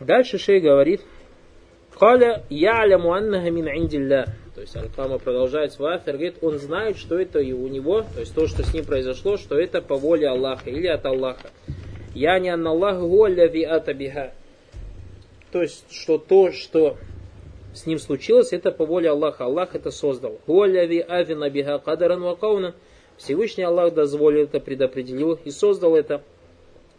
Дальше шей говорит, Каля яляму аннаха мин индилля. То есть Аль-Кама продолжает свой автор, говорит, он знает, что это и у него, то есть то, что с ним произошло, что это по воле Аллаха или от Аллаха. Я не анналлах гуалляви атабиха. То есть, что то, что с ним случилось, это по воле Аллаха. Аллах это создал. Гуалляви авина биха кадаран вакауна. Всевышний Аллах дозволил это, предопределил и создал это.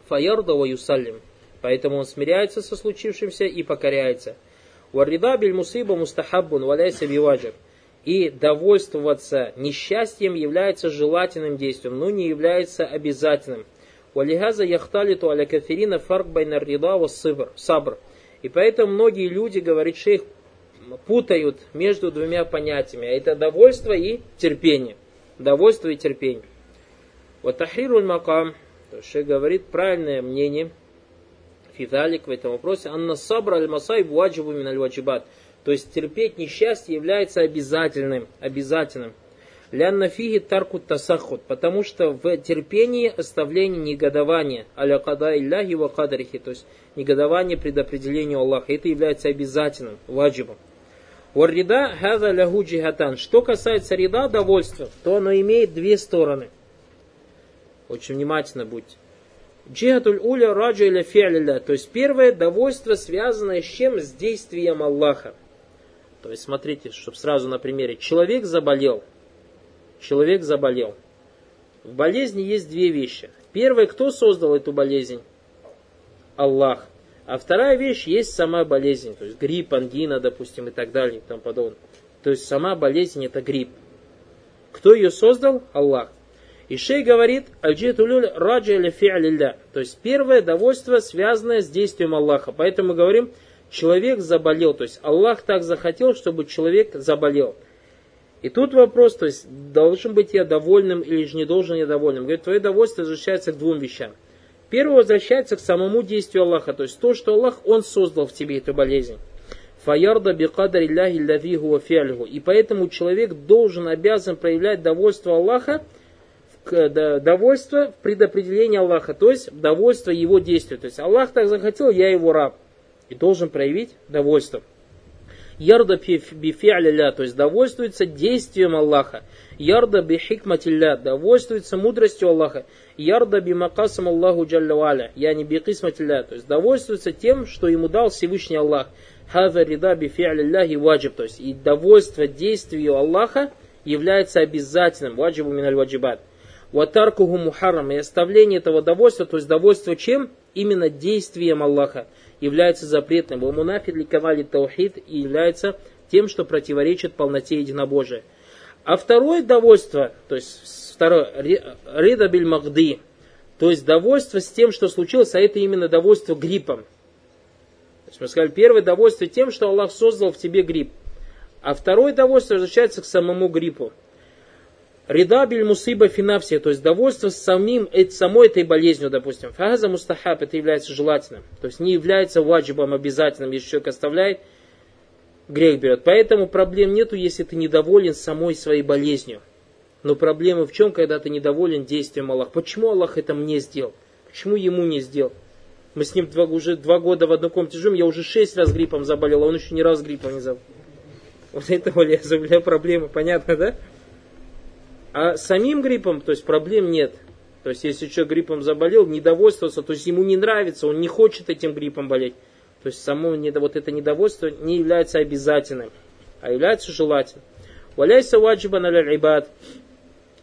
Фаярда ва юсаллим. Поэтому он смиряется со случившимся и покоряется. Варида биль мусиба мустахаббун валяйся биваджир. И довольствоваться несчастьем является желательным действием, но не является обязательным. Валихаза яхталиту аля кафирина фарк байна рида сабр. И поэтому многие люди, говорит шейх, путают между двумя понятиями. А это довольство и терпение. Довольство и терпение. Вот тахрируль макам, шейх говорит правильное мнение – фидалик в этом вопросе. Анна сабра аль масайб ваджибу мин аль ваджибат. То есть терпеть несчастье является обязательным. обязательным. Лянна фиги тарку тасахут, потому что в терпении оставление негодования, аля када илляхи ва кадрихи, то есть негодование предопределению Аллаха, это является обязательным, ваджибом. Варрида хаза лягу джихатан. Что касается рида, довольства, то оно имеет две стороны. Очень внимательно будьте. Джихатуль уля раджа или фиалиля. То есть первое довольство, связанное с чем? С действием Аллаха. То есть смотрите, чтобы сразу на примере. Человек заболел. Человек заболел. В болезни есть две вещи. Первое, кто создал эту болезнь? Аллах. А вторая вещь есть сама болезнь. То есть грипп, ангина, допустим, и так далее и тому подобное. То есть сама болезнь это грипп. Кто ее создал? Аллах. И шей говорит, аль-джитулюль раджа или фи'алилля. То есть первое довольство, связанное с действием Аллаха. Поэтому мы говорим, человек заболел. То есть Аллах так захотел, чтобы человек заболел. И тут вопрос, то есть должен быть я довольным или же не должен я довольным. Говорит, твое довольство возвращается к двум вещам. Первое возвращается к самому действию Аллаха, то есть то, что Аллах, Он создал в тебе эту болезнь. Фаярда бикадар илляхи лавиху И поэтому человек должен, обязан проявлять довольство Аллаха, довольство в предопределении Аллаха, то есть довольство его действия. То есть Аллах так захотел, я его раб. И должен проявить довольство. Ярда бифи'ля, то есть довольствуется действием Аллаха. Ярда бихикматилля, довольствуется мудростью Аллаха. Ярда бимакасам Аллаху джалля я не бикисматилля, то есть довольствуется тем, что ему дал Всевышний Аллах. Хаза рида бифи'ляхи ваджиб, то есть и довольство действию Аллаха является обязательным. Ваджибу миналь ваджибат. Ватаркуху мухаррам. И оставление этого довольства, то есть довольство чем? Именно действием Аллаха является запретным. Wa мунафид ли кавали таухид и является тем, что противоречит полноте единобожия. А второе довольство, то есть второе, рида биль махды, то есть довольство с тем, что случилось, а это именно довольство гриппом. То есть мы сказали, первое довольство тем, что Аллах создал в тебе грипп. А второе довольство возвращается к самому гриппу. Ридабиль мусиба финапсия, то есть довольство самим, самой этой болезнью, допустим. Фаза мустахаб, это является желательным. То есть не является ваджибом обязательным, если человек оставляет, грех берет. Поэтому проблем нету, если ты недоволен самой своей болезнью. Но проблема в чем, когда ты недоволен действием Аллаха? Почему Аллах это мне сделал? Почему ему не сделал? Мы с ним два, уже два года в одной комнате живем, я уже шесть раз гриппом заболел, а он еще ни раз гриппом не заболел. Вот это, Валя, проблема, понятно, да? А самим гриппом, то есть проблем нет. То есть если человек гриппом заболел, недовольствоваться, то есть ему не нравится, он не хочет этим гриппом болеть. То есть само вот это недовольство не является обязательным, а является желательным. Валяйся ваджиба на ибад.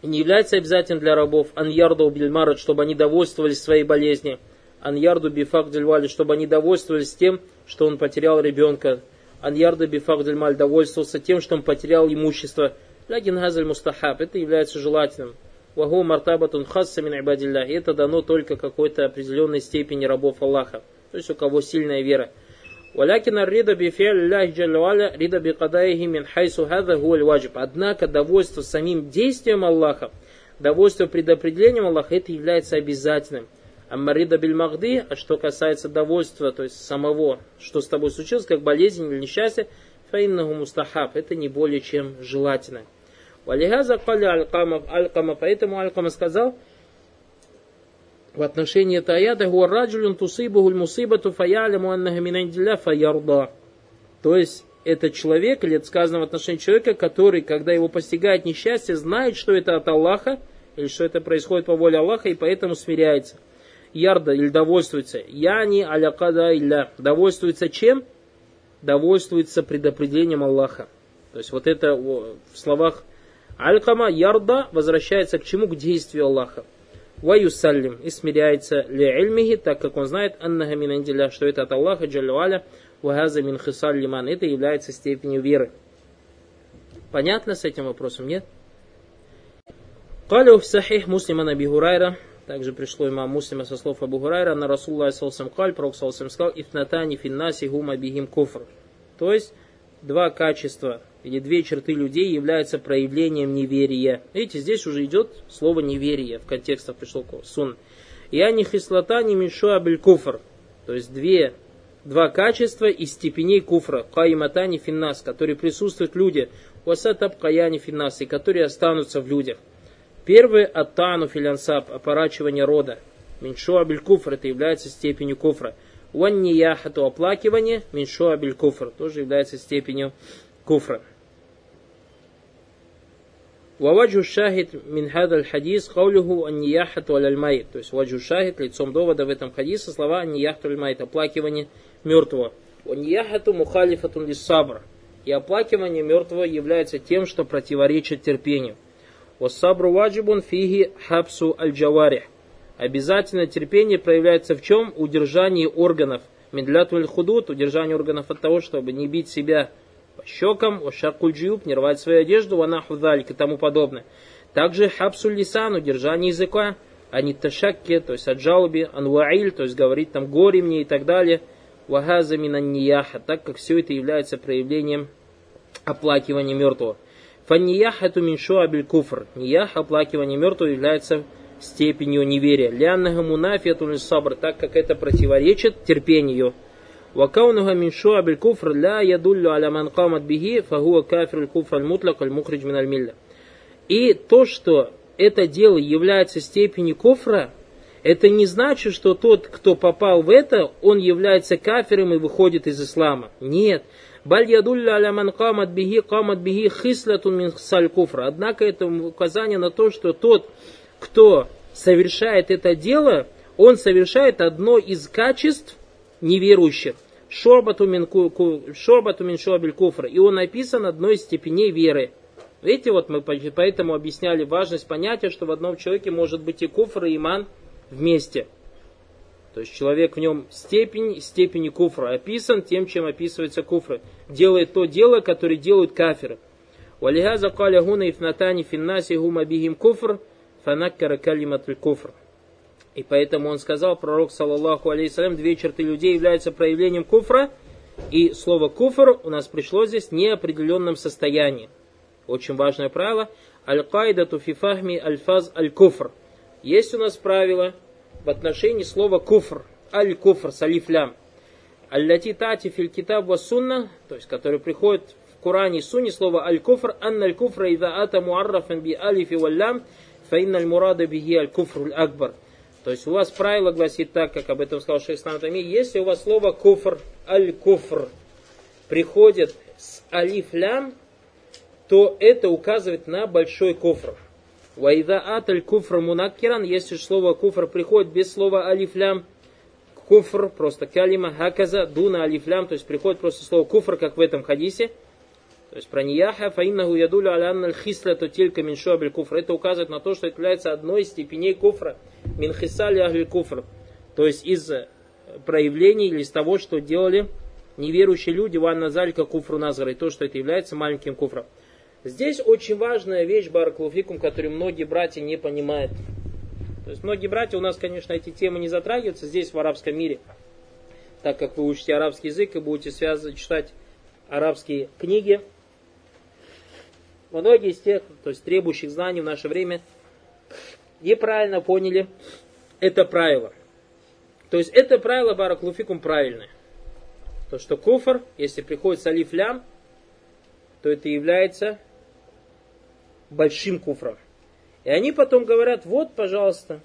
Не является обязательным для рабов аньярду бильмарат, чтобы они довольствовались своей болезнью. Аньярду бифак дельвали, чтобы они довольствовались тем, что он потерял ребенка. Аньярду бифак дельмаль довольствовался тем, что он потерял имущество. Лякин газаль мустахаб, это является желательным. Ваху мартабатун хасса мин ибадилля. Это дано только какой-то определенной степени рабов Аллаха. То есть у кого сильная вера. Валякин рида би фи'аллахи джалла рида би кадайхи мин хайсу хада ваджиб. Однако довольство самим действием Аллаха, довольство предопределением Аллаха, это является обязательным. Аммарида биль махди, а что касается довольства, то есть самого, что с тобой случилось, как болезнь или несчастье, фаиннаху мустахаб, это не более чем желательно. Валихаза каля аль-кама, аль-кама, поэтому аль-кама сказал, в отношении этой аята «Гуарраджулюн тусибухуль мусибату фаяляму аннага минандилля фаярда». То есть, это человек, или это сказано в отношении человека, который, когда его постигает несчастье, знает, что это от Аллаха, или что это происходит по воле Аллаха, и поэтому смиряется. Ярда или довольствуется. Яни алякада илля. Довольствуется чем? Довольствуется предопределением Аллаха. То есть вот это в словах Алькама ярда возвращается к чему? К действию Аллаха. Ваюсаллим и смиряется ли ильмихи, так как он знает, аннага мин что это от Аллаха, джаллюаля, вагаза мин лиман. Это является степенью веры. Понятно с этим вопросом, нет? Калю в сахих муслима на Бигурайра, также пришло имам муслима со слов Абу Гурайра, на Расулла салсам каль, пророк салсам сказал, ифнатани финнаси гума бигим куфр. То есть, два качества или две черты людей являются проявлением неверия. Видите, здесь уже идет слово неверие в контекстах пришло сун. Я не хислота, не меньшу абель куфр. То есть две, два качества из степеней куфра. Каиматани финнас, которые присутствуют в людях. Васатаб каяни финнас, и которые останутся в людях. Первый аттану филянсаб, опорачивание рода. Меньшу абель куфр, это является степенью куфра. Уаннияхату оплакивание, меньшу абель куфр, тоже является степенью куфра. Ваваджу шахид мин хадис каулюху аннияхату аль То есть ваджу шахид, лицом довода в этом хадисе слова аннияхату аль оплакивание мертвого. Аннияхату мухалифатун лиссабр. И оплакивание мертвого является тем, что противоречит терпению. Вассабру ваджибун фиги хабсу аль-джаварих. Обязательно терпение проявляется в чем? Удержании органов. Медлятуль худут, удержание органов от того, чтобы не бить себя щекам, ошакуль джиюб, не рвать свою одежду, ванаху и тому подобное. Также хабсуль лисан, удержание языка, аниташакке, то есть от жалобе, анваиль, то есть говорить там горе мне и так далее, вагаза минаннияха, так как все это является проявлением оплакивания мертвого. Фаннияхату миншу абель куфр. Ниях, оплакивание мертвого, является степенью неверия. Ляннага мунафиятун сабр, так как это противоречит терпению. وكونها من شعب الكفر لا يدل على من قامت به فهو كافر الكفر المطلق المخرج من الملة. И то, что это дело является степенью куфра, это не значит, что тот, кто попал в это, он является кафиром и выходит из ислама. Нет. Баль ядулля аля ман камат бихи камат бихи хислатун мин саль куфра. Однако это указание на то, что тот, кто совершает это дело, он совершает одно из качеств неверующих. Шорбату мин, шорбату мин шобель куфра. И он написан одной из степеней веры. Видите, вот мы поэтому объясняли важность понятия, что в одном человеке может быть и куфр, и иман вместе. То есть человек в нем степень, степени куфра описан тем, чем описывается куфр. Делает то дело, которое делают кафиры. Валихаза каля гуна ифнатани финнаси гума бихим куфр, фанаккара калиматуль куфр. И поэтому он сказал, пророк, саллаллаху алейхиссалям, две черты людей являются проявлением куфра, и слово куфр у нас пришло здесь в неопределенном состоянии. Очень важное правило. Аль-Кайда туфифахми альфаз аль-куфр. Есть у нас правило в отношении слова куфр. Аль-куфр с алифлям. Аль-лати тати филь китаб ва сунна, то есть который приходит в Коране и Сунне, слово аль-куфр, анна аль-куфра ида ата муаррафан би алифи валлям, фаинна аль-мурада биги аль-куфр аль-акбар. То есть у вас правило гласит так, как об этом сказал Шейх Ислам если у вас слово куфр, аль-куфр приходит с алиф-лям, то это указывает на большой куфр. Вайда аталь куфр мунаккиран, если слово куфр приходит без слова алиф-лям, куфр, просто калима, хаказа, дуна алифлям, то есть приходит просто слово куфр, как в этом хадисе, то есть про нияха, фаиннаху ядулю алянналь хисля, то тилька миншу абель куфр. Это указывает на то, что это является одной из степеней куфра. Минхисали ахль куфр. То есть из э, проявлений или из того, что делали неверующие люди, ван назалька куфру назгара, и то, что это является маленьким куфром. Здесь очень важная вещь, бараклуфикум, которую многие братья не понимают. То есть многие братья, у нас, конечно, эти темы не затрагиваются здесь, в арабском мире, так как вы учите арабский язык и будете связывать, читать арабские книги, Многие из тех, то есть требующих знаний в наше время, неправильно поняли это правило. То есть это правило бараклуфикум правильное. То, что куфр, если приходит с алиф то это является большим куфром. И они потом говорят, вот, пожалуйста,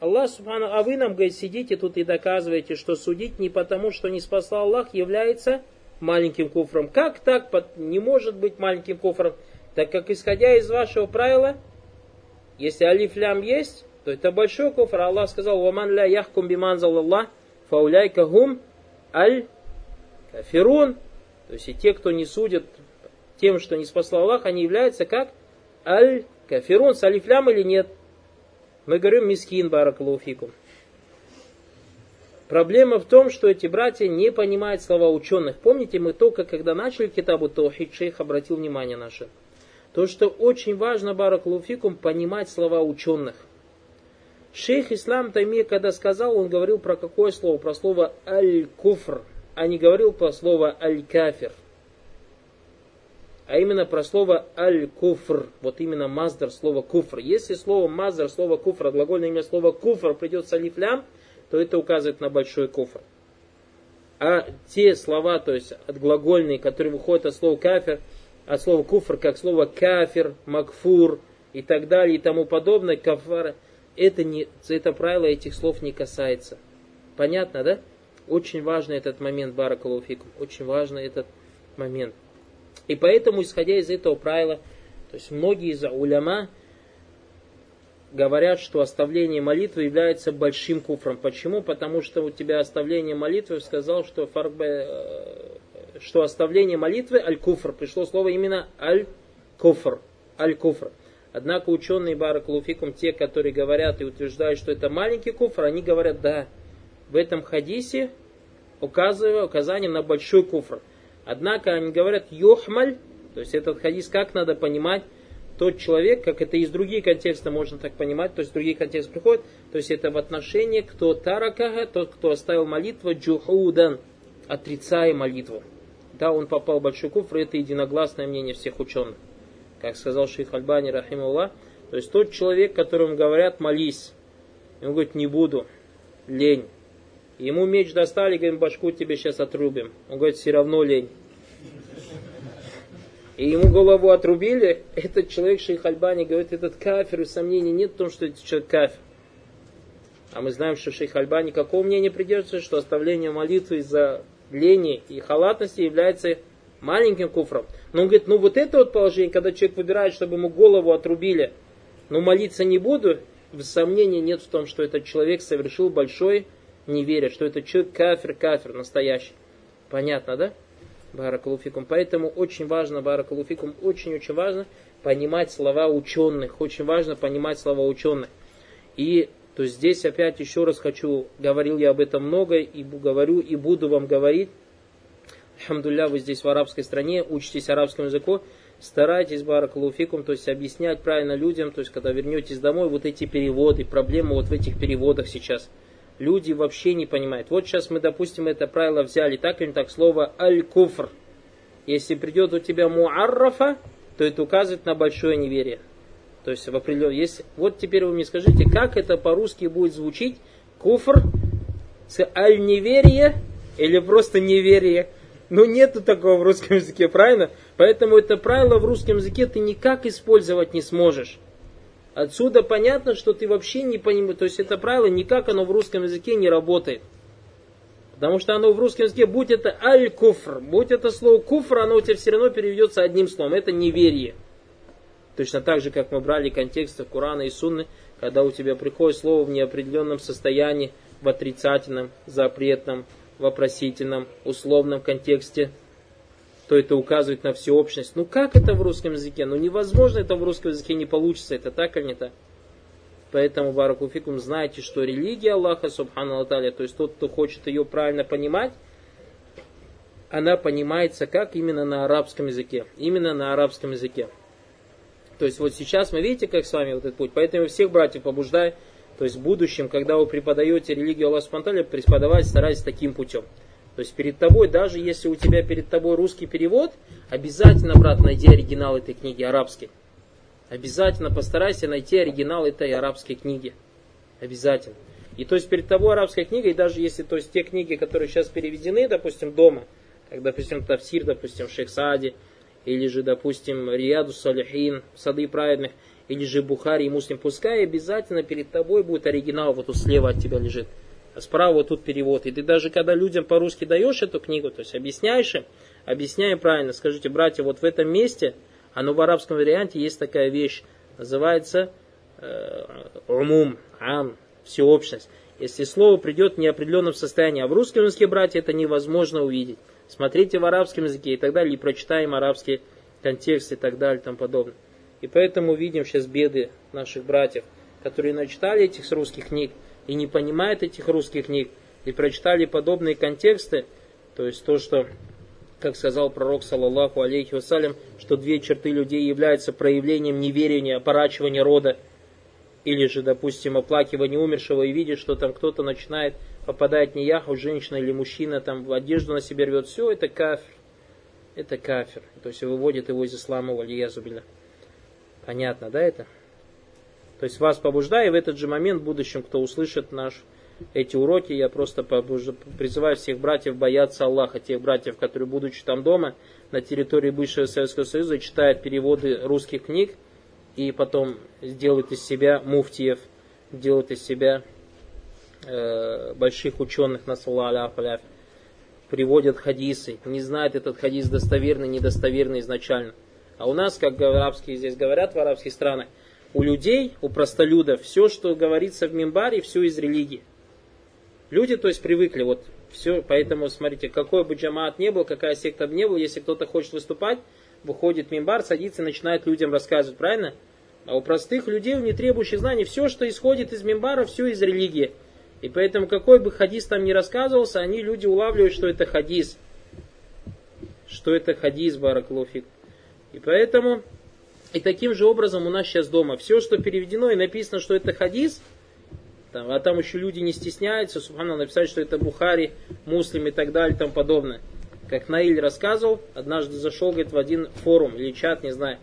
Аллах Субхану, а вы нам, говорит, сидите тут и доказываете, что судить не потому, что не спасал Аллах, является маленьким куфром. Как так не может быть маленьким куфром? Так как исходя из вашего правила, если алиф лям есть, то это большой куфр. Аллах сказал, «Ваман ля яхкум биманзал Аллах, фауляйка гум аль кафирун». То есть и те, кто не судят тем, что не спасал Аллах, они являются как аль кафирун, с алиф лям или нет. Мы говорим мискин баракалуфикум. Проблема в том, что эти братья не понимают слова ученых. Помните, мы только когда начали китабу Таухид, шейх обратил внимание наше. То, что очень важно, баракалуфикум, понимать слова ученых. Шейх Ислам Тайми, когда сказал, он говорил про какое слово? Про слово аль-куфр, а не говорил про слово аль-кафир. А именно про слово аль-куфр. Вот именно маздер слова куфр. Если слово маздер, слово куфр, глагольное имя слова куфр придет с алифлям, то это указывает на большой куфр. А те слова, то есть отглагольные, которые выходят от слова кафир, от слова куфр, как слово кафир, макфур и так далее и тому подобное, кафара, это, не, это правило этих слов не касается. Понятно, да? Очень важный этот момент, Баракалуфикум. Очень важный этот момент. И поэтому, исходя из этого правила, то есть многие из уляма говорят, что оставление молитвы является большим куфром. Почему? Потому что у тебя оставление молитвы сказал, что, фарбе, э, что оставление молитвы аль-куфр. Пришло слово именно аль-куфр. Аль-куфр. Однако ученые Баракулуфикум, те, которые говорят и утверждают, что это маленький куфр, они говорят, да, в этом хадисе указывая указание на большой куфр. Однако они говорят йохмаль, то есть этот хадис как надо понимать, тот человек, как это из других контекстов можно так понимать, то есть другие контексты приходят, то есть это в отношении, кто таракага, тот, кто оставил молитву, джухудан, отрицая молитву. Да, он попал в большой куфр, это единогласное мнение всех ученых как сказал шейх Альбани, рахимуллах, то есть тот человек, которому говорят молись, он говорит, не буду, лень. Ему меч достали, говорим, башку тебе сейчас отрубим. Он говорит, все равно лень. И ему голову отрубили, этот человек, шейх Альбани, говорит, этот кафир, и сомнений нет в том, что этот человек кафир. А мы знаем, что шейх Альбани какого мнения придерживается, что оставление молитвы из-за лени и халатности является маленьким куфром. Но он говорит, ну вот это вот положение, когда человек выбирает, чтобы ему голову отрубили, но молиться не буду, сомнения нет в том, что этот человек совершил большой неверие, что это человек кафир, кафир настоящий. Понятно, да? Баракалуфикум. Поэтому очень важно, Баракалуфикум, очень-очень важно понимать слова ученых. Очень важно понимать слова ученых. И то здесь опять еще раз хочу, говорил я об этом много, и говорю, и буду вам говорить, Хамдулля, вы здесь в арабской стране, учитесь арабскому языку, старайтесь, баракалуфикум, то есть объяснять правильно людям, то есть когда вернетесь домой, вот эти переводы, проблемы вот в этих переводах сейчас. Люди вообще не понимают. Вот сейчас мы, допустим, это правило взяли, так или так, слово аль-куфр. Если придет у тебя муаррафа, то это указывает на большое неверие. То есть в определенном... Если, вот теперь вы мне скажите, как это по-русски будет звучить? Куфр с аль-неверие или просто неверие? Но нету такого в русском языке, правильно? Поэтому это правило в русском языке ты никак использовать не сможешь. Отсюда понятно, что ты вообще не понимаешь, то есть это правило никак оно в русском языке не работает. Потому что оно в русском языке, будь это аль-куфр, будь это слово куфр, оно у тебя все равно переведется одним словом. Это неверие. Точно так же, как мы брали контексты Корана и Сунны, когда у тебя приходит слово в неопределенном состоянии, в отрицательном, запретном, вопросительном, условном контексте, то это указывает на всеобщность. Ну как это в русском языке? Ну невозможно это в русском языке не получится, это так или не так? Поэтому, Баракуфикум, знайте, что религия Аллаха, Субхану Аталя, то есть тот, кто хочет ее правильно понимать, она понимается как именно на арабском языке. Именно на арабском языке. То есть вот сейчас мы видите, как с вами вот этот путь. Поэтому всех братьев побуждаю то есть в будущем, когда вы преподаете религию Аллаха Субтитры, преподавать старайтесь таким путем. То есть перед тобой, даже если у тебя перед тобой русский перевод, обязательно, брат, найди оригинал этой книги арабский. Обязательно постарайся найти оригинал этой арабской книги. Обязательно. И то есть перед тобой арабская книга, и даже если то есть те книги, которые сейчас переведены, допустим, дома, как, допустим, Тавсир, допустим, Шейх Сади, или же, допустим, Рияду Салихин, Сады праведных, или же Бухари и Муслим, пускай обязательно перед тобой будет оригинал, вот тут слева от тебя лежит. А справа вот тут перевод. И ты даже когда людям по-русски даешь эту книгу, то есть объясняешь им, объясняй правильно, скажите, братья, вот в этом месте, оно в арабском варианте есть такая вещь, называется э, умум, ам, всеобщность. Если слово придет в неопределенном состоянии, а в русском языке, братья, это невозможно увидеть. Смотрите в арабском языке и так далее, или прочитаем арабский контекст и так далее и тому подобное. И поэтому видим сейчас беды наших братьев, которые начитали этих русских книг и не понимают этих русских книг, и прочитали подобные контексты, то есть то, что, как сказал пророк, саллаллаху алейхи вассалям, что две черты людей являются проявлением неверия, опорачивания рода, или же, допустим, оплакивание умершего и видит, что там кто-то начинает попадать не яху, женщина или мужчина, там в одежду на себе рвет, все это кафир. Это кафир. То есть выводит его из ислама, валиязубиля. Понятно, да, это? То есть вас побуждаю, в этот же момент в будущем, кто услышит наш эти уроки, я просто призываю всех братьев бояться Аллаха, тех братьев, которые, будучи там дома, на территории бывшего Советского Союза, читают переводы русских книг, и потом сделают из себя муфтиев, делают из себя э, больших ученых, на аляф, приводят хадисы, не знают этот хадис достоверный, недостоверный изначально. А у нас, как арабские здесь говорят в арабских странах, у людей, у простолюдов, все, что говорится в мимбаре, все из религии. Люди, то есть, привыкли, вот все, поэтому, смотрите, какой бы джамаат не был, какая секта бы не был, если кто-то хочет выступать, выходит мимбар, садится и начинает людям рассказывать, правильно? А у простых людей, не требующих знаний, все, что исходит из мимбара, все из религии. И поэтому, какой бы хадис там ни рассказывался, они, люди, улавливают, что это хадис. Что это хадис, бараклофик. И поэтому, и таким же образом у нас сейчас дома. Все, что переведено и написано, что это хадис, там, а там еще люди не стесняются, субхану написать, что это Бухари, Муслим и так далее и тому подобное. Как Наиль рассказывал, однажды зашел, говорит, в один форум или чат, не знаю.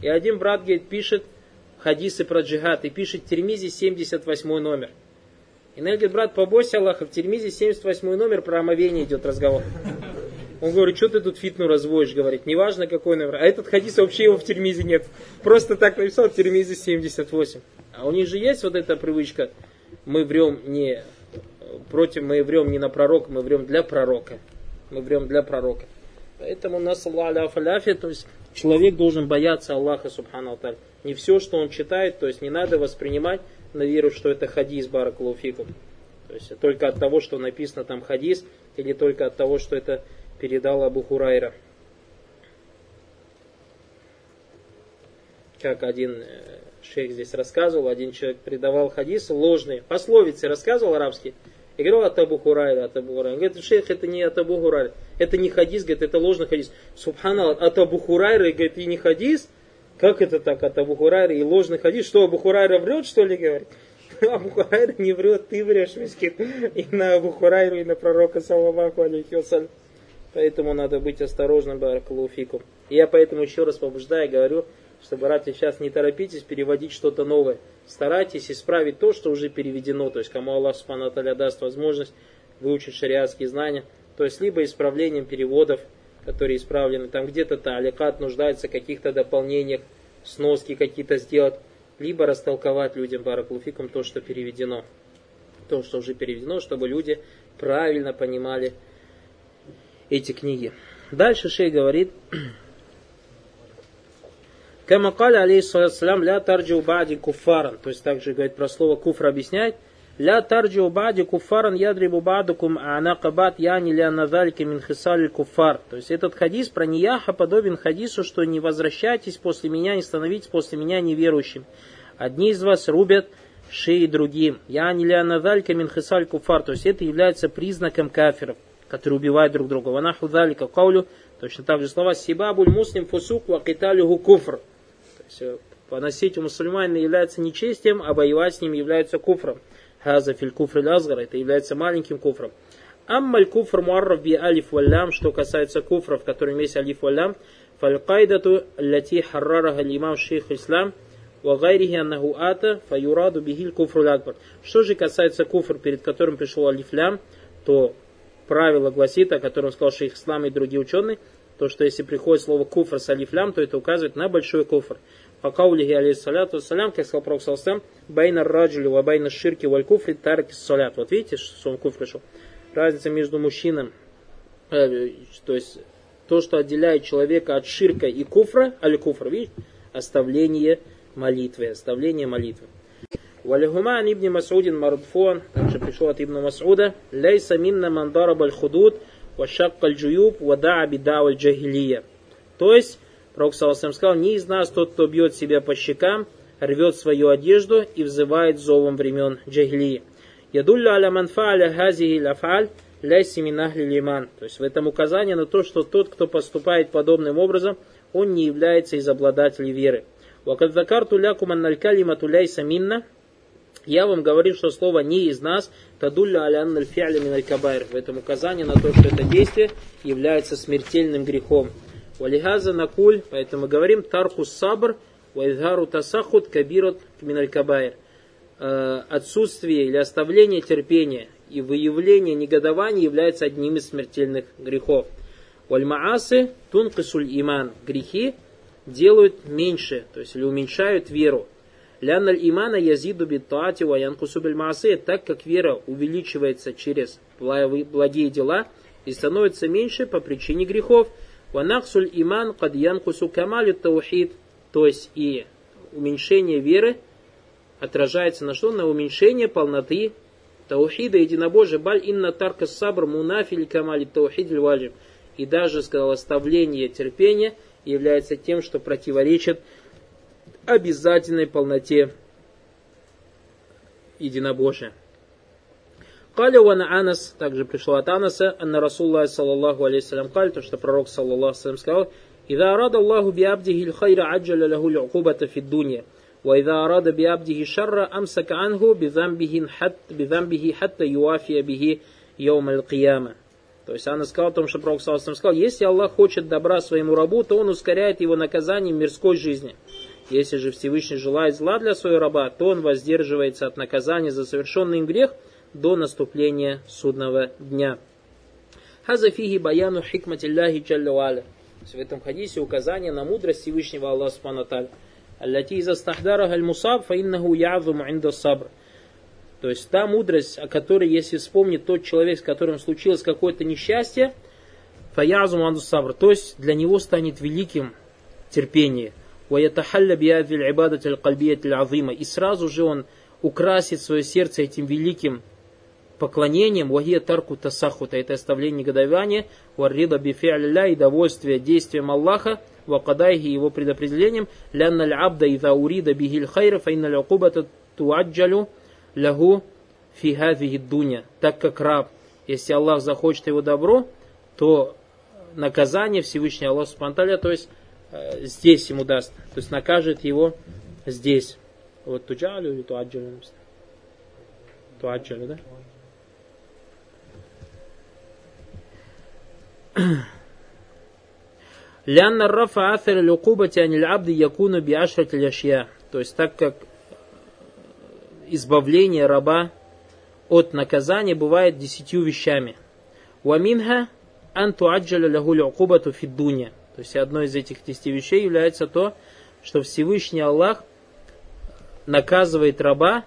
И один брат, говорит, пишет хадисы про джихад и пишет в Термизе 78 номер. И Наиль говорит, брат, побойся Аллаха, в Термизе 78 номер про омовение идет разговор. Он говорит, что ты тут фитну разводишь, говорит, неважно какой номер. А этот хадис вообще его в Термизе нет. Просто так написал в Термизе 78. А у них же есть вот эта привычка, мы врем не против, мы врем не на пророка, мы врем для пророка. Мы врем для пророка. Поэтому нас Аллах то есть человек должен бояться Аллаха Субхану Аталь. Не все, что он читает, то есть не надо воспринимать на веру, что это хадис Баракулуфикум. То есть только от того, что написано там хадис, или только от того, что это передал Абу Хурайра. Как один э, шейх здесь рассказывал, один человек передавал хадисы ложные, пословицы рассказывал арабские, и говорил от Абу Хурайра, от Абу Хурайра. Говорит, шейх, это не от Абу Хурайра, это не хадис, говорит, это ложный хадис. Субханаллах, от Абу Хурайра, говорит, и не хадис, как это так, от Абу Хурайра и ложный хадис? Что, Абу Хурайра врет, что ли, говорит? Абу Хурайра не врет, ты врешь, мискин. И на Абу Хурайру, и на пророка, саллаху алейхи вассалям. Поэтому надо быть осторожным, баракалуфикум. И я поэтому еще раз побуждаю, говорю, что, братья, сейчас не торопитесь переводить что-то новое. Старайтесь исправить то, что уже переведено. То есть, кому Аллах Субхану даст возможность выучить шариатские знания. То есть, либо исправлением переводов, которые исправлены. Там где-то таликат нуждается в каких-то дополнениях, сноски какие-то сделать. Либо растолковать людям баракулуфикум то, что переведено. То, что уже переведено, чтобы люди правильно понимали эти книги. Дальше шей говорит, Камакаля алейхиссалям ля тарджи бади куфаран. То есть также говорит про слово куфр объясняет. Ля тарджи бади куфаран ядрибу бадукум анакабат яни ля назальки мин куфар. То есть этот хадис про нияха подобен хадису, что не возвращайтесь после меня, не становитесь после меня неверующим. Одни из вас рубят шеи другим. Я не ля назалька мин куфар. То есть это является признаком кафиров которые убивают друг друга. Ванаху залика каулю, точно так же слова сибабуль муслим фусук ва киталюху куфр. То есть э, поносить у мусульманина является нечестием, а воевать с ним является куфром. Хаза филь куфр азгар, это является маленьким куфром. Аммаль куфр муаррав би алиф валлям, что касается куфров, которые есть алиф валлям, фалькайдату лати харрараха имам шейх ислам, وغيره أنه آتا فيراد به الكفر الأكبر. Что же касается куфр, перед которым пришел алифлям, то правило гласит, о котором сказал шейх Ислам и другие ученые, то, что если приходит слово куфр с алифлям, то это указывает на большой куфр. وقوله عليه الصلاة والسلام, как сказал Пророк صلى الله عليه وسلم, بين الرجل وبين الشرك والكفر ترك الصلاة. Вот видите, что он куфр пришел? Разница между мужчинам, э, то есть то, что отделяет человека от ширка и куфра, الكفر, видите, оставление молитвы, оставление молитвы. ولهما عن ابن مسعود مرفوعا, также пришел от ибн Масуда, ليس منا من ضرب الخدود, вашак аль джуюб, вада бида аль джахилия. То есть, Пророк Саласам сказал, не из нас тот, кто бьет себя по щекам, рвет свою одежду и взывает зовом времен джахилии. Ядулля аля манфа'аля хазихи лафаль, ляйси минахли лиман. То есть в этом указание на то, что тот, кто поступает подобным образом, он не является из обладателей веры. Вакад закарту лякум анналькалима туляйса минна. Я вам говорю, что слово «не из нас» тадулля алян альфи'ля кабайр. В этом указание на то, что это действие является смертельным грехом. Валихаза накуль, поэтому говорим тарку сабр, вайдгару тасахут кабирот мин кабайр. Э, отсутствие или оставление терпения и выявление негодования является одним из смертельных грехов. Вальмаасы тункисуль иман. Грехи делают меньше, то есть или уменьшают веру. Лянналь имана язиду биттаати ва янкусу бильмаасе, так как вера увеличивается через благие дела и становится меньше по причине грехов. Ванаксуль иман кад янкусу камалю таухид, то есть и уменьшение веры отражается на что? На уменьшение полноты таухида единобожия. Баль инна тарка сабр мунафиль камали таухид ваджиб. И даже, сказал, оставление терпения является тем, что противоречит обязательной полноте единобожия. قال وعن أنس, также пришло от Анаса, أن رسول الله صلى الله عليه وسلم قال, то что пророк صلى الله عليه وسلم сказал, «إذا أراد الله بعبده الخير عجل له العقوبة في الدنيا، وإذا أراد بعبده الشر أمسك عنه بذنبه حتى يوافي به يوم القيامة». То есть она сказала о том, что Пророк Саласам сказал, если Аллах хочет добра своему рабу, то он ускоряет его наказание в мирской жизни. Если же Всевышний желает зла для своего раба, то он воздерживается от наказания за совершенный им грех до наступления судного дня. Хазафихи баяну хикматилляхи джалля В этом хадисе указание на мудрость Всевышнего Аллаха Субхану Аллати иза стахдараха аль-мусаб, фа иннаху я'зуму инда сабр. То есть та мудрость, о которой, если вспомнит тот человек, с которым случилось какое-то несчастье, фаязум анду сабр, то есть для него станет великим терпение. ويتحلى بهذه العبادة القلبية العظيمة. И сразу же он украсит свое сердце этим великим поклонением, вахия тарку тасахута, это оставление негодования, варрида бифи'ля и довольствие действием Аллаха, вакадайхи его предопределением, лянна абда ида урида бихиль хайра, фаинна л'укубата туаджалю лягу фи хазихи дуня. Так как раб, если Аллах захочет его добро, то наказание Всевышний Аллах Субтитры, то есть э, здесь ему даст, то есть накажет его здесь. Вот туджалю или туаджалю? Туаджалю, да? Лянна рафа афер люкубати аниль абди якуну биашрат ляшья. То есть так как избавление раба от наказания бывает десятью вещами. Ваминха анту аджаля лягу лякубату фиддуня. То есть одной из этих десяти вещей является то, что Всевышний Аллах наказывает раба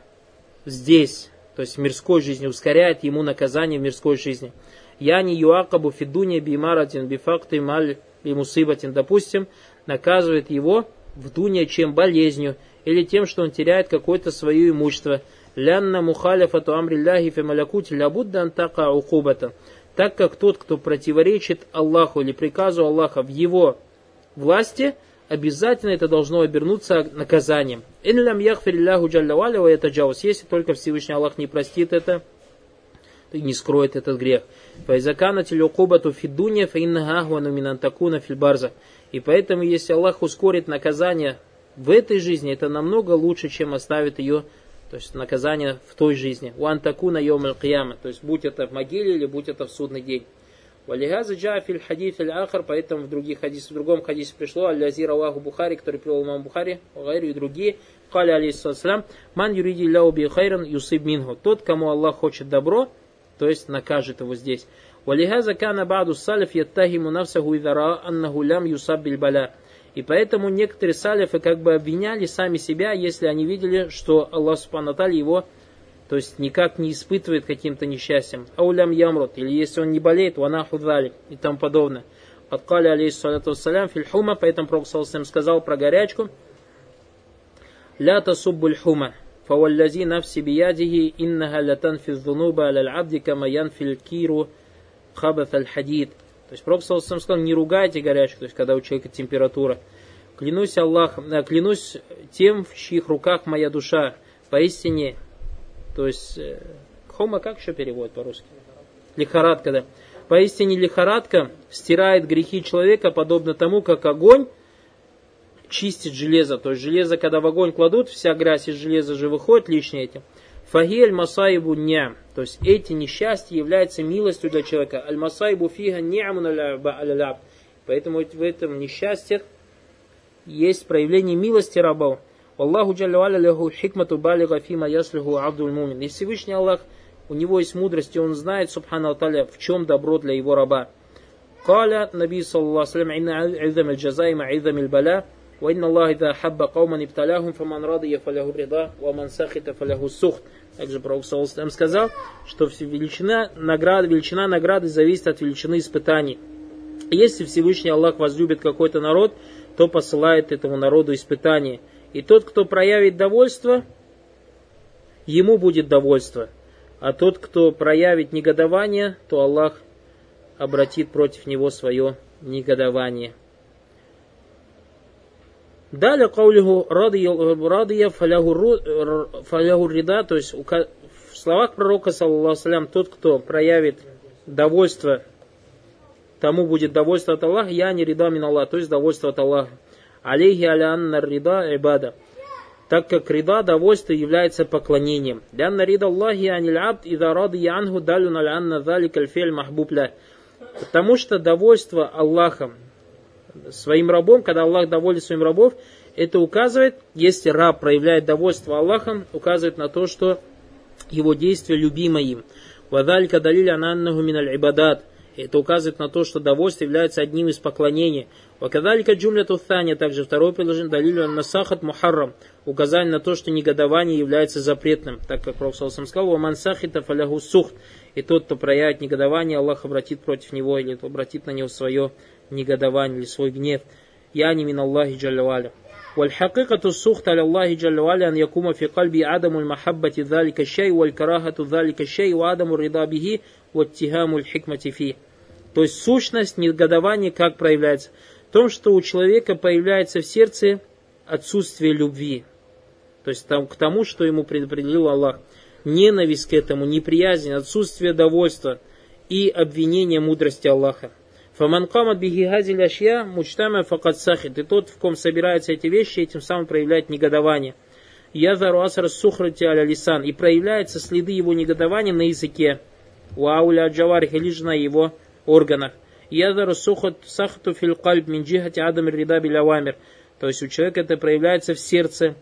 здесь, то есть в мирской жизни, ускоряет ему наказание в мирской жизни. Я не юакабу фидуня бимаратин бифакты маль бимусыбатин, допустим, наказывает его в дуне чем болезнью или тем, что он теряет какое-то свое имущество. Лянна мухалифату амрилляхи фи малякути лябудда антака укубата. Так как тот, кто противоречит Аллаху или приказу Аллаха в его власти, обязательно это должно обернуться наказанием. Инлям яхфирилляху джаллаваля ва если только Всевышний Аллах не простит это, и не скроет этот грех. Файзакана телюкубату фидуня фаиннахахвану минантакуна фильбарза. И поэтому, если Аллах ускорит наказание в этой жизни, это намного лучше, чем оставит ее, то есть наказание в той жизни. Уантакуна йом аль то есть будь это в могиле или будь это в судный день. Валихаза джафиль хадиф аль ахар, поэтому в других хадисах, в другом хадисе пришло, аль-Лази Раваху Бухари, который привел имам Бухари, Гайру и другие, Кали алейсалам, ман юриди ляу би хайран юсиб минху. Тот, кому Аллах хочет добро, то есть накажет его здесь. Валихаза кана бааду салиф яттахиму навсаху идара аннаху лям юсаб бильбаля. И поэтому некоторые салифы как бы обвиняли сами себя, если они видели, что Аллах Субхану его то есть никак не испытывает каким-то несчастьем. Аулям ямрут, или если он не болеет, ванаху дали и тому подобное. Откали алейхиссалату вассалям фильхума, поэтому Пророк сказал про горячку. Ля тасуббуль хума, фаваллази нафси биядихи иннаха латан физдунуба аляль абди камаян филькиру хабаф аль хадид. То есть Пророк сказал, не ругайте горячку, то есть когда у человека температура. Клянусь Аллах, э, клянусь тем, в чьих руках моя душа. Поистине, то есть, э, хома как еще переводит по-русски? Лихорадка, да. Поистине лихорадка стирает грехи человека, подобно тому, как огонь чистит железо. То есть железо, когда в огонь кладут, вся грязь из железа же выходит лишнее этим. Фагель масаибу ня. То есть эти несчастья являются милостью для человека. Аль масаибу фига ни'амун аль Поэтому в этом несчастье есть проявление милости рабов. Аллаху джалля лягу хикмату балига фима яслиху абдуль мумин. И Всевышний Аллах, у него есть мудрость, и он знает, субхану таля, в чем добро для его раба. قال النبي صلى الله عليه وسلم إن عظم الجزاء مع عظم البلاء وإن الله إذا حب قوما ابتلاهم فمن رضي فله الرضا ومن سخط فله السخط также Пророк Саллаху сказал, что величина награды, величина награды зависит от величины испытаний. Если Всевышний Аллах возлюбит какой-то народ, то посылает этому народу испытания. И тот, кто проявит довольство, ему будет довольство. А тот, кто проявит негодование, то Аллах обратит против него свое негодование. Далее каулиху радия фалягу рида, то есть в словах пророка, саллаху тот, кто проявит довольство, тому будет довольство от Аллаха, я не рида мин Аллах, то есть довольство от Аллаха. Алейхи алянна рида ибада. Так как рида, довольство является поклонением. Лянна рида Аллахи аниль абд, ида рады анху далюн алянна залик альфель махбуб Потому что довольство Аллахом, своим рабом, когда Аллах доволен своим рабов, это указывает, если раб проявляет довольство Аллахом, указывает на то, что его действие любимо им. Вадалька далиля ананнаху миналь ибадат. Это указывает на то, что довольство является одним из поклонений. Вакадалика джумля тухтаня, также второе предложение, далилю насахат мухаррам, указание на то, что негодование является запретным, так как Пророк Салсам сказал, «Ваман сахита фалягу сухт», и тот, кто проявит негодование, Аллах обратит против него или обратит на него свое негодование или свой гнев. Я не мин Аллахи джаллаваля. والحقيقة السخط على الله جل وعلا أن يقوم في قلبي عدم المحبة ذلك الشيء والكراهة ذلك الشيء وعدم الرضا به واتهام الحكمة فيه. То есть сущность негодования как проявляется? В том, что у человека появляется в сердце отсутствие любви. то есть там, к тому, что ему предопределил Аллах. Ненависть к этому, неприязнь, отсутствие довольства и обвинение мудрости Аллаха. Фаман камат биги газиль ашья мучтама факат сахит. И тот, в ком собираются эти вещи, этим самым проявляет негодование. Язару асар сухрати аля лисан. И проявляются следы его негодования на языке. Уауля джаварих или на его органах. Язару сухат сахту фил кальб мин джихати адам рида билявамир. То есть у человека это проявляется в сердце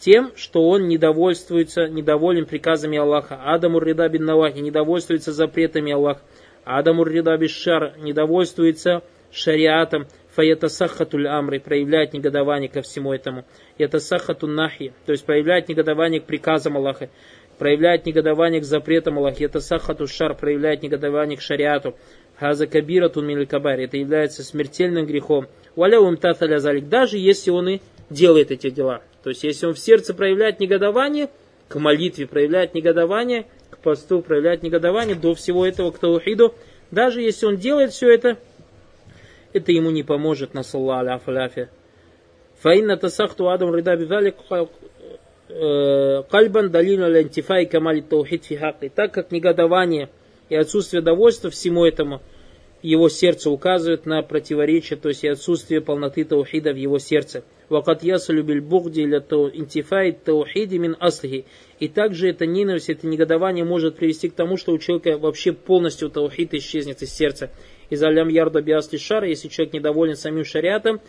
тем, что он недовольствуется, недоволен приказами Аллаха. Адаму рида бин навахи, недовольствуется запретами Аллаха. Адамур рида бишар недовольствуется шариатом, фаятасахатуль амры, проявляет негодование ко всему этому. Ятасахатун нахи, то есть проявляет негодование к приказам Аллаха, проявляет негодование к запретам Аллаха. Ятасахату шар, проявляет негодование к шариату. Хаза кабиратун мил кабари, это является смертельным грехом. Валяум таталя залик, даже если он и делает эти дела. То есть, если он в сердце проявляет негодование, к молитве проявляет негодование, посту, проявляет негодование до всего этого к таухиду, даже если он делает все это, это ему не поможет на салла аля фаляфе. Фаинна тасахту адам рида бидалик э, кальбан далину лентифай камали таухид фи Так как негодование и отсутствие довольства всему этому – его сердце указывает на противоречие, то есть и отсутствие полноты таухида в его сердце. Вакат ясалю биль бугди ля интифайт таухиди мин аслихи. И также эта ненависть, это негодование может привести к тому, что у человека вообще полностью таухид исчезнет из сердца. Из алям ярда биасли шара, если человек недоволен самим шариатом,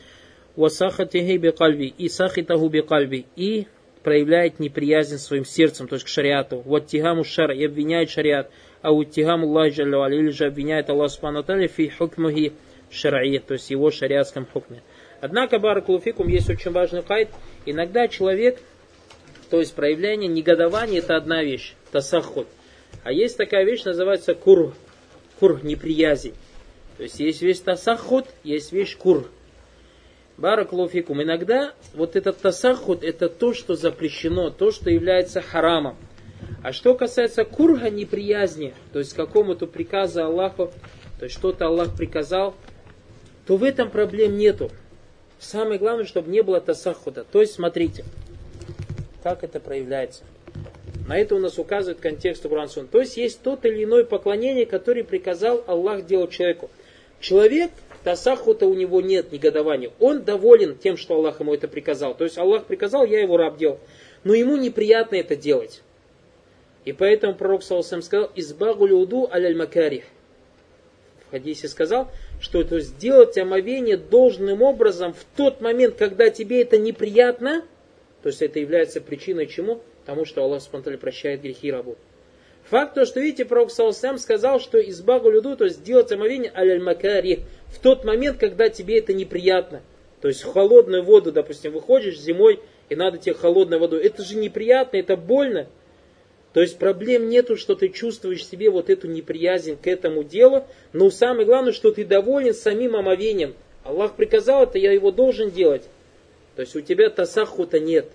васахатихи би кальби, и сахитаху би кальби, и проявляет неприязнь своим сердцем, то есть к шариату. Вот тигаму шар и обвиняет шариат, а вот тигаму Аллах или же обвиняет Аллах Субхану фи хукмахи шараи, то есть его шариатском хукме. Однако, баракулуфикум, есть очень важный кайт. Иногда человек, то есть проявление негодования, это одна вещь, тасахуд. А есть такая вещь, называется кур, кур, неприязнь. То есть есть вещь тасахуд, есть вещь кур. Баракулуфикум. Иногда вот этот тасахуд, это то, что запрещено, то, что является харамом. А что касается курга неприязни, то есть какому-то приказу Аллаху, то есть что-то Аллах приказал, то в этом проблем нету. Самое главное, чтобы не было тасахуда. То есть, смотрите, как это проявляется. На это у нас указывает контекст Курансун. То есть, есть тот или иное поклонение, которое приказал Аллах делать человеку. Человек, тасахута у него нет, негодования. Он доволен тем, что Аллах ему это приказал. То есть, Аллах приказал, я его раб делал. Но ему неприятно это делать. И поэтому пророк Саласам сказал, избагу люду аляль макарих. В хадисе сказал, что то сделать омовение должным образом в тот момент, когда тебе это неприятно, то есть это является причиной чему? Тому, что Аллах спонтанно прощает грехи рабу. Факт то, что, видите, пророк Саусам сказал, что избагу люду, то есть сделать омовение аль макари в тот момент, когда тебе это неприятно. То есть холодную воду, допустим, выходишь зимой, и надо тебе холодную воду. Это же неприятно, это больно. То есть проблем нету, что ты чувствуешь себе вот эту неприязнь к этому делу, но самое главное, что ты доволен самим омовением. Аллах приказал это, я его должен делать. То есть у тебя тасахута нет.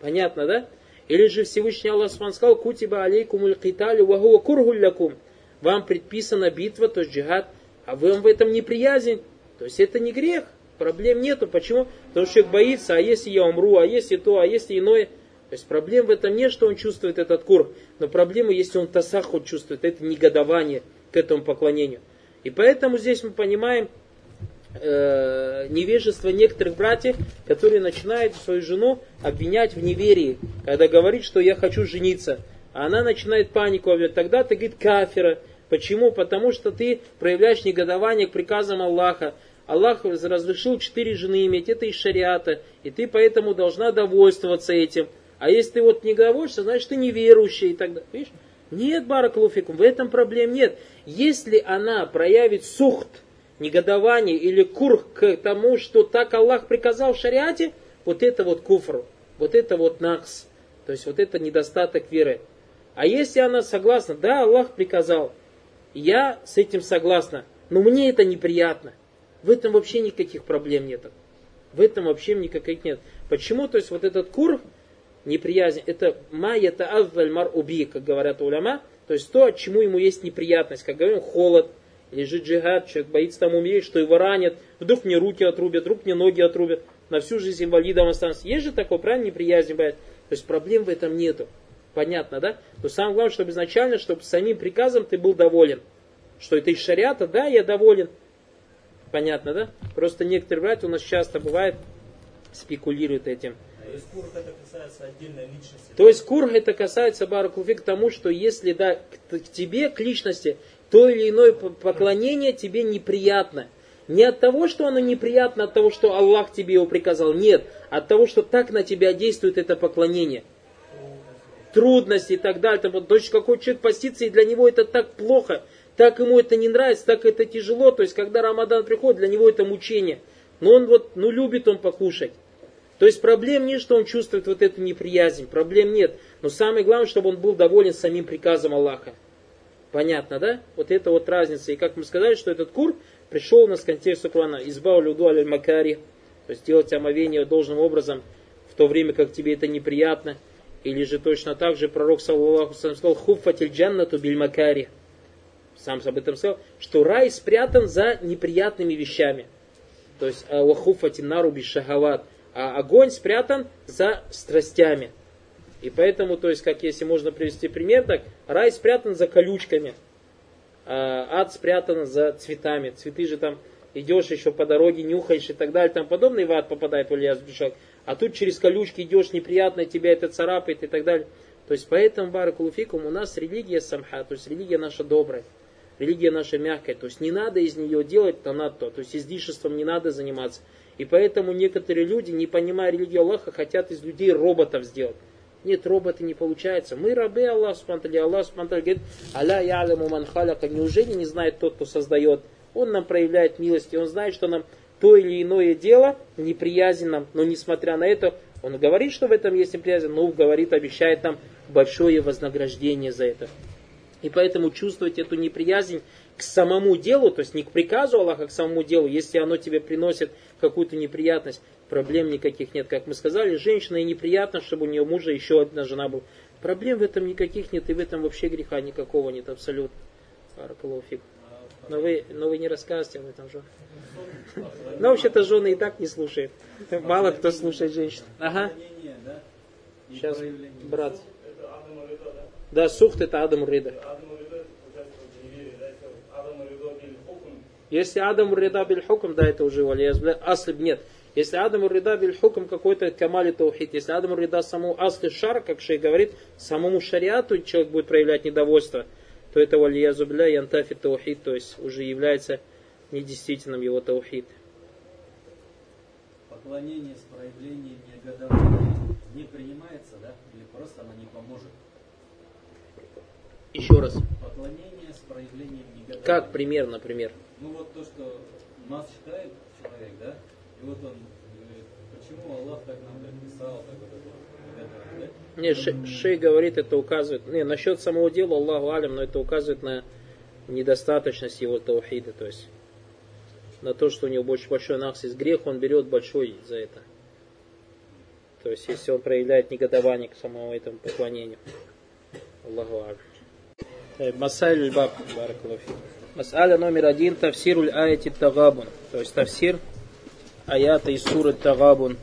Понятно, да? Или же Всевышний Аллах сказал, кутиба алейкум киталю вагуа кургуллякум. Вам предписана битва, то есть джихад, а вам в этом неприязнь. То есть это не грех, проблем нету. Почему? Потому что человек боится, а если я умру, а если то, а если иное – то есть проблем в этом нет, что он чувствует этот кур, но проблема, если он тасахуд чувствует, это негодование к этому поклонению. И поэтому здесь мы понимаем э, невежество некоторых братьев, которые начинают свою жену обвинять в неверии, когда говорит, что я хочу жениться. А она начинает панику обвинять. Тогда ты говорит кафира. Почему? Потому что ты проявляешь негодование к приказам Аллаха. Аллах разрешил четыре жены иметь, это из шариата, и ты поэтому должна довольствоваться этим. А если ты вот не говоришься, значит ты неверующий и так далее. Видишь? Нет, баракалуфикум, в этом проблем нет. Если она проявит сухт, негодование или кур к тому, что так Аллах приказал в шариате, вот это вот куфр, вот это вот накс, то есть вот это недостаток веры. А если она согласна, да, Аллах приказал, я с этим согласна, но мне это неприятно, в этом вообще никаких проблем нет. В этом вообще никаких нет. Почему? То есть вот этот кур, неприязнь, это майята авваль мар уби, как говорят уляма, то есть то, чему ему есть неприятность, как говорим, холод, или же джихад, человек боится там умереть, что его ранят, вдруг мне руки отрубят, вдруг мне ноги отрубят, на всю жизнь инвалидом останусь. Есть же такое, правильно, неприязнь бывает. То есть проблем в этом нету. Понятно, да? Но самое главное, чтобы изначально, чтобы самим приказом ты был доволен. Что это из шариата, да, я доволен. Понятно, да? Просто некоторые братья у нас часто бывает спекулируют этим. То есть курх это касается к тому, что если да, к, к тебе, к личности, то или иное поклонение тебе неприятно. Не от того, что оно неприятно, от того, что Аллах тебе его приказал. Нет, от того, что так на тебя действует это поклонение. Трудности и так далее. То есть какой человек постится, и для него это так плохо, так ему это не нравится, так это тяжело. То есть когда Рамадан приходит, для него это мучение. Но он вот, ну любит он покушать. То есть проблем нет, что он чувствует вот эту неприязнь, проблем нет. Но самое главное, чтобы он был доволен самим приказом Аллаха. Понятно, да? Вот это вот разница. И как мы сказали, что этот кур пришел у нас в контексте Курана. Избав люду макари. То есть делать омовение должным образом, в то время как тебе это неприятно. Или же точно так же пророк саллаху сказал, хуффатиль джаннату биль макари. Сам об этом сказал, что рай спрятан за неприятными вещами. То есть, вахуфатин наруби шахават а огонь спрятан за страстями. И поэтому, то есть, как если можно привести пример, так рай спрятан за колючками, а ад спрятан за цветами. Цветы же там идешь еще по дороге, нюхаешь и так далее, там подобный в ад попадает в Бишак. А тут через колючки идешь, неприятно, тебя это царапает и так далее. То есть поэтому, Баракулуфикум, у нас религия самха, то есть религия наша добрая, религия наша мягкая. То есть не надо из нее делать то на то, то есть излишеством не надо заниматься. И поэтому некоторые люди, не понимая религию Аллаха, хотят из людей роботов сделать. Нет, роботы не получается. Мы рабы Аллах Субтитры. Аллах Субтитры говорит, Аля яляму ман халяка. Неужели не знает тот, кто создает? Он нам проявляет милость, и он знает, что нам то или иное дело неприязнь нам, но несмотря на это, он говорит, что в этом есть неприязнь, но говорит, обещает нам большое вознаграждение за это. И поэтому чувствовать эту неприязнь к самому делу, то есть не к приказу Аллаха, а к самому делу, если оно тебе приносит какую-то неприятность, проблем никаких нет. Как мы сказали, женщина и неприятно, чтобы у нее мужа еще одна жена была. Проблем в этом никаких нет, и в этом вообще греха никакого нет, абсолютно. Баракалуфик. Но вы, но вы не рассказываете об этом же. Но вообще-то жены и так не слушают. Мало кто слушает женщин. Ага. Сейчас, брат. Да, сухт это Адам Рида. Если Адам Рида биль хукм, да, это уже валиязбля. Аслиб нет. Если Адам Рида биль хукм какой-то камали таухид, если Адам Рида самому асли шар, как шей говорит, самому шариату человек будет проявлять недовольство, то это валиязубля янтафи таухид, то есть уже является недействительным его таухид. Поклонение с проявлением негодования не принимается, да? Или просто оно не поможет? Еще раз. Поклонение с проявлением негодования. Как пример, например? Ну вот то, что нас читает человек, да, и вот он говорит, почему Аллах так нам написал, так вот это, да? Не, Шей, Шей говорит, это указывает, не, насчет самого дела, Аллаху алям, но это указывает на недостаточность его таухида, то есть на то, что у него больше большой нахс из грех, он берет большой за это. То есть, если он проявляет негодование к самому этому поклонению. Аллаху алям. Масаль баб. Мас'аля номер один, тафсируль аяти тагабун. То есть тафсир аята из суры тагабун.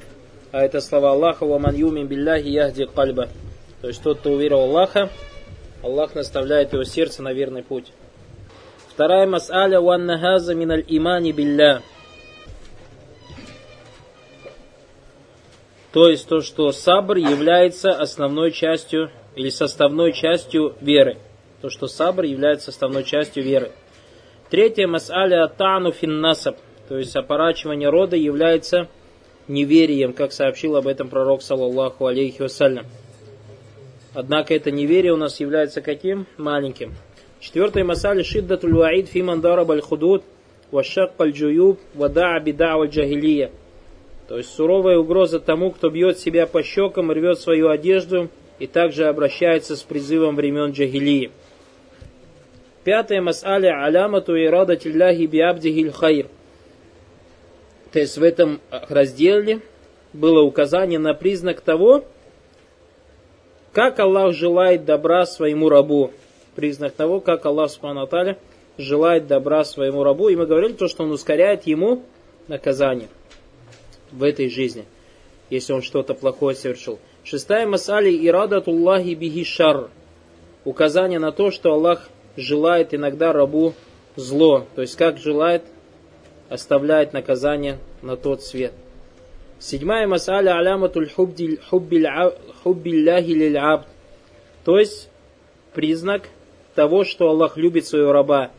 А это слова Аллаха, ва ман юмин билляхи яхди кальба. То есть тот, кто уверовал Аллаха, Аллах наставляет его сердце на верный путь. Вторая мас'аля ван нахаза миналь имани билля. То есть то, что сабр является основной частью или составной частью веры. То, что сабр является составной частью веры. Третье мас'аля тану финнасаб, то есть опорачивание рода является неверием, как сообщил об этом пророк, саллаллаху алейхи вассалям. Однако это неверие у нас является каким? Маленьким. Четвертое мас'аля шиддатуль ваид фи мандараб аль худуд вашак джуюб вада бида аль джахилия. То есть суровая угроза тому, кто бьет себя по щекам, рвет свою одежду и также обращается с призывом времен джахилии. Пятое мас'аля алямату ирадатилляхи биабдихиль хайр. То есть в этом разделе было указание на признак того, как Аллах желает добра своему рабу. Признак того, как Аллах Субхану желает добра своему рабу. И мы говорили то, что он ускоряет ему наказание в этой жизни, если он что-то плохое совершил. Шестая мас'али ирадатуллахи бихи шар. Указание на то, что Аллах желает иногда рабу зло, то есть как желает, оставляет наказание на тот свет. Седьмая масаля аляматуль хуббилляхи лиль то есть признак того, что Аллах любит своего раба.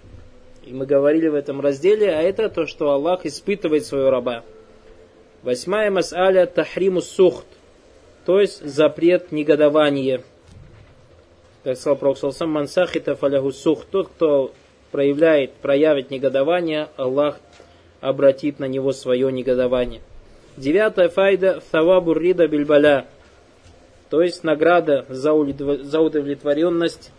И мы говорили в этом разделе, а это то, что Аллах испытывает своего раба. Восьмая масаля тахриму сухт, то есть запрет негодования – как сказал Пророк мансахита фаляху сух, тот, кто проявляет, проявит негодование, Аллах обратит на него свое негодование. Девятая файда тавабу рида бильбаля, то есть награда за удовлетворенность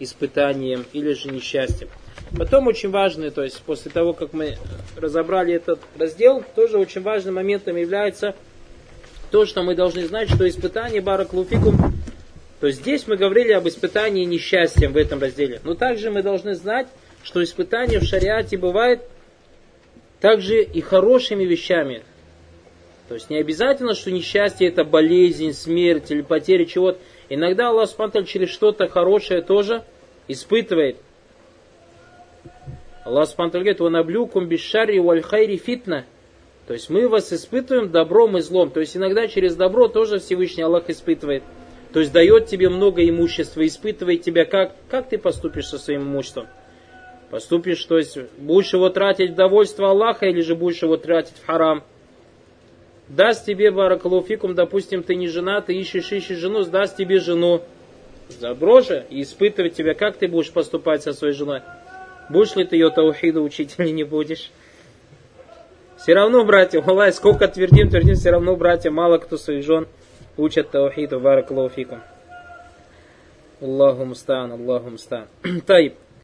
испытанием или же несчастьем. Потом очень важный, то есть после того, как мы разобрали этот раздел, тоже очень важным моментом является то, что мы должны знать, что испытание Бараклуфикум то здесь мы говорили об испытании несчастьем в этом разделе. Но также мы должны знать, что испытание в шариате бывает также и хорошими вещами. То есть не обязательно, что несчастье это болезнь, смерть или потеря чего-то. Иногда Аллах Субтитры через что-то хорошее тоже испытывает. Аллах Субтитры говорит, «Ванаблюкум бишари вальхайри фитна». То есть мы вас испытываем добром и злом. То есть иногда через добро тоже Всевышний Аллах испытывает. То есть дает тебе много имущества, испытывает тебя, как, как ты поступишь со своим имуществом. Поступишь, то есть будешь его тратить в довольство Аллаха или же будешь его тратить в харам. даст тебе баракалуфикум, допустим, ты не жена, ты ищешь, ищешь жену, даст тебе жену. Заброша и испытывать тебя, как ты будешь поступать со своей женой. Будешь ли ты ее таухиду учить или не будешь? Все равно, братья, Аллах, сколько твердим, твердим, все равно, братья, мало кто своих жен учат таухиду, баракалуфикум. Аллаху мустан, Аллаху мустан. Таиб.